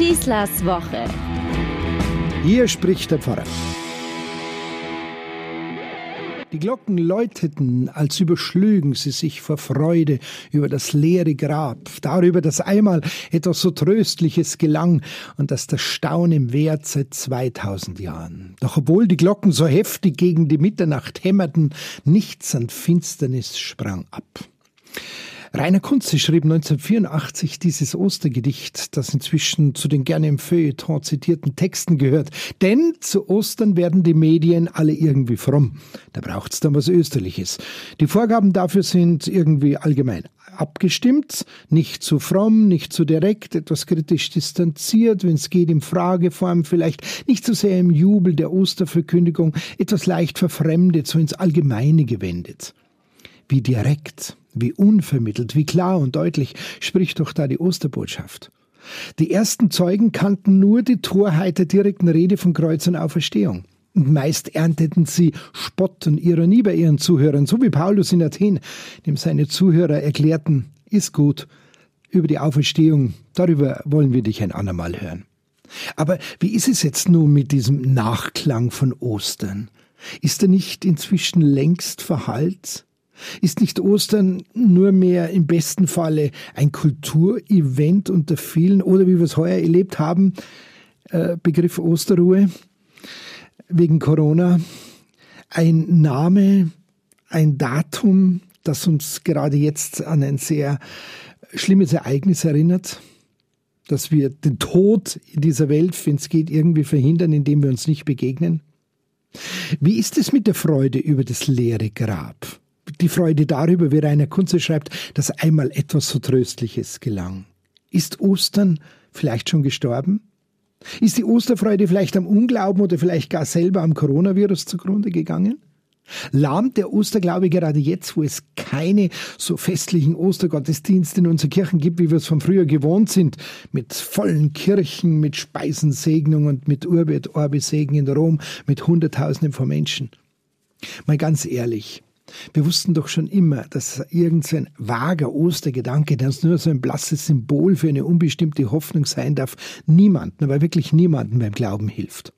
Schießlers Woche. Hier spricht der Pfarrer. Die Glocken läuteten, als überschlügen sie sich vor Freude über das leere Grab, darüber, dass einmal etwas so Tröstliches gelang und dass das Staunen währt seit 2000 Jahren. Doch obwohl die Glocken so heftig gegen die Mitternacht hämmerten, nichts an Finsternis sprang ab. Rainer Kunze schrieb 1984 dieses Ostergedicht, das inzwischen zu den gerne im Feuilleton zitierten Texten gehört. Denn zu Ostern werden die Medien alle irgendwie fromm. Da braucht's dann was Österliches. Die Vorgaben dafür sind irgendwie allgemein abgestimmt, nicht zu fromm, nicht zu direkt, etwas kritisch distanziert, wenn es geht, in Frageform, vielleicht nicht zu so sehr im Jubel der Osterverkündigung, etwas leicht verfremdet, so ins Allgemeine gewendet. Wie direkt, wie unvermittelt, wie klar und deutlich spricht doch da die Osterbotschaft. Die ersten Zeugen kannten nur die Torheit der direkten Rede von Kreuz und Auferstehung. Und meist ernteten sie Spott und Ironie bei ihren Zuhörern, so wie Paulus in Athen, dem seine Zuhörer erklärten, ist gut, über die Auferstehung, darüber wollen wir dich ein andermal hören. Aber wie ist es jetzt nun mit diesem Nachklang von Ostern? Ist er nicht inzwischen längst verhallt? Ist nicht Ostern nur mehr im besten Falle ein Kulturevent unter vielen oder wie wir es heuer erlebt haben, äh, Begriff Osterruhe wegen Corona, ein Name, ein Datum, das uns gerade jetzt an ein sehr schlimmes Ereignis erinnert, dass wir den Tod in dieser Welt, wenn es geht, irgendwie verhindern, indem wir uns nicht begegnen? Wie ist es mit der Freude über das leere Grab? Die Freude darüber, wie Rainer Kunze schreibt, dass einmal etwas so Tröstliches gelang. Ist Ostern vielleicht schon gestorben? Ist die Osterfreude vielleicht am Unglauben oder vielleicht gar selber am Coronavirus zugrunde gegangen? Lahmt der Osterglaube gerade jetzt, wo es keine so festlichen Ostergottesdienste in unseren Kirchen gibt, wie wir es von früher gewohnt sind, mit vollen Kirchen, mit Speisensegnung und mit Urbe et Orbe Segen in Rom, mit Hunderttausenden von Menschen? Mal ganz ehrlich, wir wussten doch schon immer, dass irgendein vager Ostergedanke, der uns nur so ein blasses Symbol für eine unbestimmte Hoffnung sein darf, niemanden, aber wirklich niemanden beim Glauben hilft.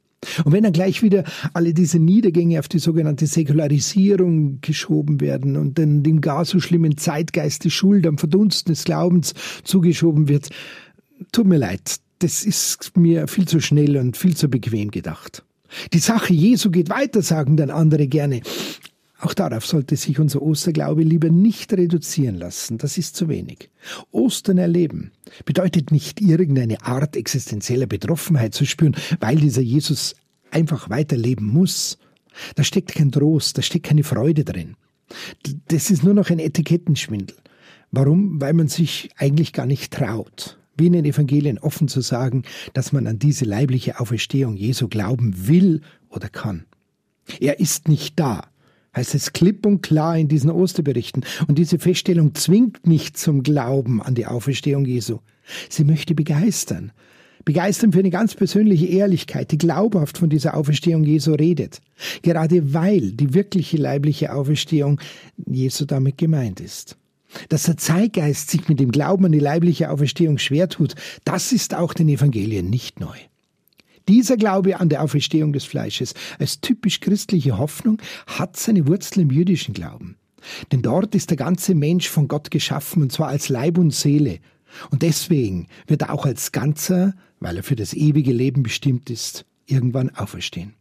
Und wenn dann gleich wieder alle diese Niedergänge auf die sogenannte Säkularisierung geschoben werden und dann dem gar so schlimmen Zeitgeist die Schuld am Verdunsten des Glaubens zugeschoben wird, tut mir leid, das ist mir viel zu schnell und viel zu bequem gedacht. Die Sache Jesu geht weiter, sagen dann andere gerne. Auch darauf sollte sich unser Osterglaube lieber nicht reduzieren lassen, das ist zu wenig. Ostern erleben bedeutet nicht irgendeine Art existenzieller Betroffenheit zu spüren, weil dieser Jesus einfach weiterleben muss. Da steckt kein Trost, da steckt keine Freude drin. Das ist nur noch ein Etikettenschwindel. Warum? Weil man sich eigentlich gar nicht traut, wie in den Evangelien offen zu sagen, dass man an diese leibliche Auferstehung Jesu glauben will oder kann. Er ist nicht da heißt es klipp und klar in diesen Osterberichten. Und diese Feststellung zwingt nicht zum Glauben an die Auferstehung Jesu. Sie möchte begeistern. Begeistern für eine ganz persönliche Ehrlichkeit, die glaubhaft von dieser Auferstehung Jesu redet. Gerade weil die wirkliche leibliche Auferstehung Jesu damit gemeint ist. Dass der Zeitgeist sich mit dem Glauben an die leibliche Auferstehung schwer tut, das ist auch den Evangelien nicht neu. Dieser Glaube an der Auferstehung des Fleisches als typisch christliche Hoffnung hat seine Wurzel im jüdischen Glauben. Denn dort ist der ganze Mensch von Gott geschaffen, und zwar als Leib und Seele. Und deswegen wird er auch als Ganzer, weil er für das ewige Leben bestimmt ist, irgendwann auferstehen.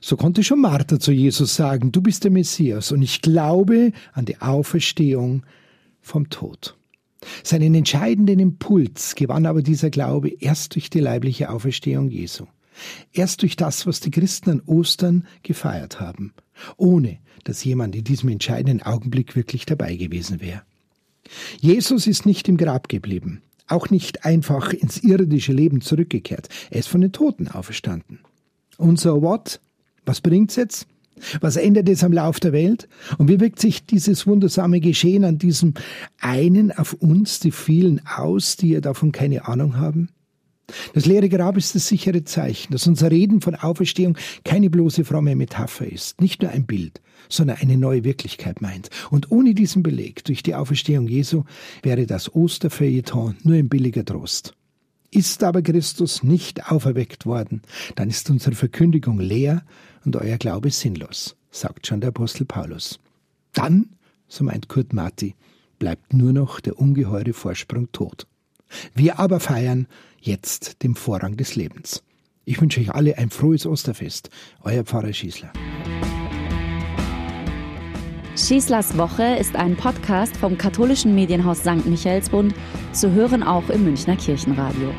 So konnte schon Martha zu Jesus sagen, du bist der Messias und ich glaube an die Auferstehung vom Tod. Seinen entscheidenden Impuls gewann aber dieser Glaube erst durch die leibliche Auferstehung Jesu. Erst durch das, was die Christen an Ostern gefeiert haben, ohne dass jemand in diesem entscheidenden Augenblick wirklich dabei gewesen wäre. Jesus ist nicht im Grab geblieben, auch nicht einfach ins irdische Leben zurückgekehrt. Er ist von den Toten auferstanden. Und so what? Was bringt's jetzt? Was ändert es am Lauf der Welt? Und wie wirkt sich dieses wundersame Geschehen an diesem einen auf uns, die vielen, aus, die ja davon keine Ahnung haben? Das leere Grab ist das sichere Zeichen, dass unser Reden von Auferstehung keine bloße fromme Metapher ist, nicht nur ein Bild, sondern eine neue Wirklichkeit meint. Und ohne diesen Beleg durch die Auferstehung Jesu wäre das Osterfeuilleton nur ein billiger Trost. Ist aber Christus nicht auferweckt worden, dann ist unsere Verkündigung leer und euer Glaube sinnlos, sagt schon der Apostel Paulus. Dann, so meint Kurt Marti, bleibt nur noch der ungeheure Vorsprung tot. Wir aber feiern jetzt den Vorrang des Lebens. Ich wünsche euch alle ein frohes Osterfest. Euer Pfarrer Schießler. Schießlers Woche ist ein Podcast vom katholischen Medienhaus St. Michaelsbund, zu hören auch im Münchner Kirchenradio.